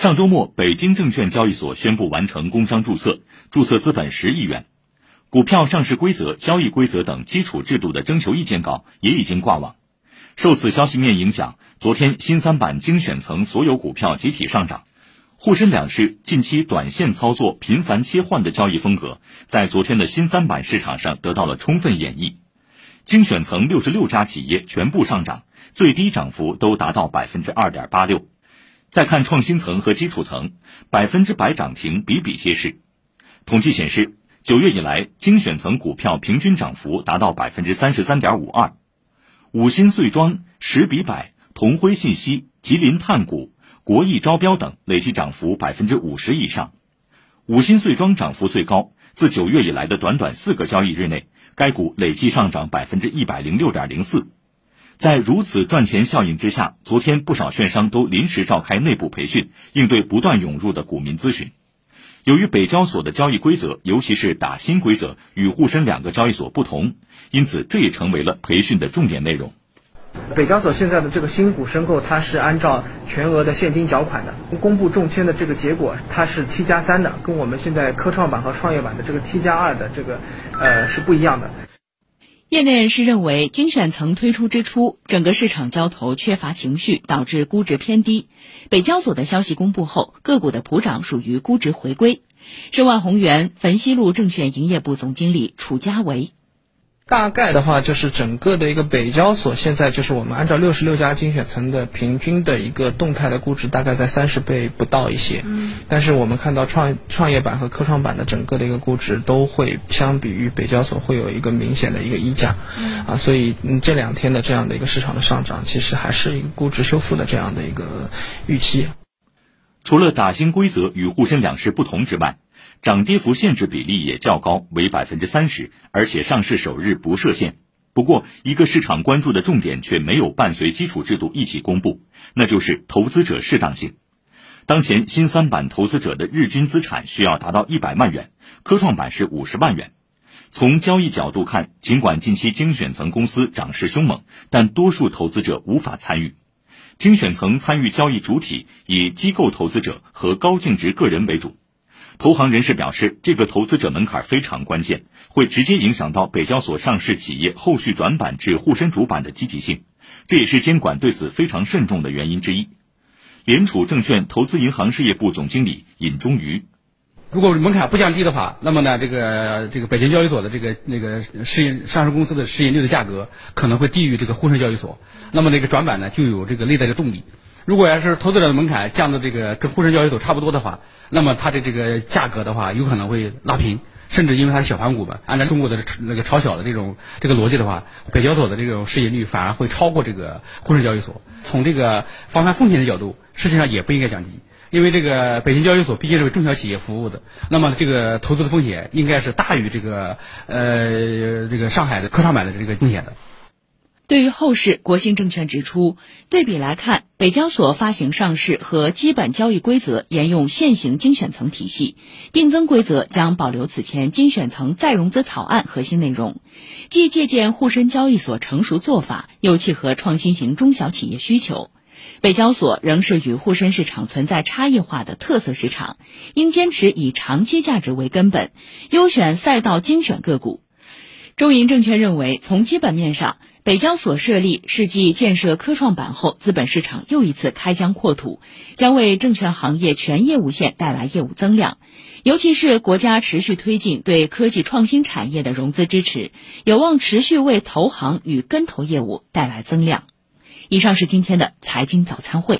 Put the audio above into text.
上周末，北京证券交易所宣布完成工商注册，注册资本十亿元。股票上市规则、交易规则等基础制度的征求意见稿也已经挂网。受此消息面影响，昨天新三板精选层所有股票集体上涨。沪深两市近期短线操作、频繁切换的交易风格，在昨天的新三板市场上得到了充分演绎。精选层六十六家企业全部上涨，最低涨幅都达到百分之二点八六。再看创新层和基础层，百分之百涨停比比皆是。统计显示，九月以来精选层股票平均涨幅达到百分之三十三点五二。五新碎庄、十比百、同辉信息、吉林碳谷、国艺招标等累计涨幅百分之五十以上。五新碎庄涨幅最高，自九月以来的短短四个交易日内，该股累计上涨百分之一百零六点零四。在如此赚钱效应之下，昨天不少券商都临时召开内部培训，应对不断涌入的股民咨询。由于北交所的交易规则，尤其是打新规则与沪深两个交易所不同，因此这也成为了培训的重点内容。北交所现在的这个新股申购，它是按照全额的现金缴款的。公布中签的这个结果，它是 T 加三的，跟我们现在科创板和创业板的这个 T 加二的这个，呃，是不一样的。业内人士认为，精选层推出之初，整个市场交投缺乏情绪，导致估值偏低。北交所的消息公布后，个股的普涨属于估值回归。申万宏源汾西路证券营业部总经理楚家维。大概的话，就是整个的一个北交所现在就是我们按照六十六家精选层的平均的一个动态的估值，大概在三十倍不到一些。嗯。但是我们看到创创业板和科创板的整个的一个估值都会相比于北交所会有一个明显的一个溢价。嗯。啊，所以这两天的这样的一个市场的上涨，其实还是一个估值修复的这样的一个预期。除了打新规则与沪深两市不同之外。涨跌幅限制比例也较高，为百分之三十，而且上市首日不设限。不过，一个市场关注的重点却没有伴随基础制度一起公布，那就是投资者适当性。当前新三板投资者的日均资产需要达到一百万元，科创板是五十万元。从交易角度看，尽管近期精选层公司涨势凶猛，但多数投资者无法参与。精选层参与交易主体以机构投资者和高净值个人为主。投行人士表示，这个投资者门槛非常关键，会直接影响到北交所上市企业后续转板至沪深主板的积极性，这也是监管对此非常慎重的原因之一。联储证券投资银行事业部总经理尹忠瑜：如果门槛不降低的话，那么呢，这个这个北京交易所的这个那个市盈上市公司的市盈率的价格可能会低于这个沪深交易所，那么这个转板呢就有这个内在的动力。如果要是投资者的门槛降到这个跟沪深交易所差不多的话，那么它的这个价格的话，有可能会拉平，甚至因为它是小盘股嘛，按照中国的那个炒小的这种这个逻辑的话，北交所的这种市盈率反而会超过这个沪深交易所。从这个防范风险的角度，实际上也不应该降低，因为这个北京交易所毕竟是为中小企业服务的，那么这个投资的风险应该是大于这个呃这个上海的科创板的这个风险的。对于后市，国信证券指出，对比来看，北交所发行上市和基本交易规则沿用现行精选层体系，定增规则将保留此前精选层再融资草案核心内容，既借鉴沪深交易所成熟做法，又契合创新型中小企业需求。北交所仍是与沪深市场存在差异化的特色市场，应坚持以长期价值为根本，优选赛道精选个股。中银证券认为，从基本面上。北交所设立是继建设科创板后，资本市场又一次开疆扩土，将为证券行业全业务线带来业务增量。尤其是国家持续推进对科技创新产业的融资支持，有望持续为投行与跟投业务带来增量。以上是今天的财经早餐会。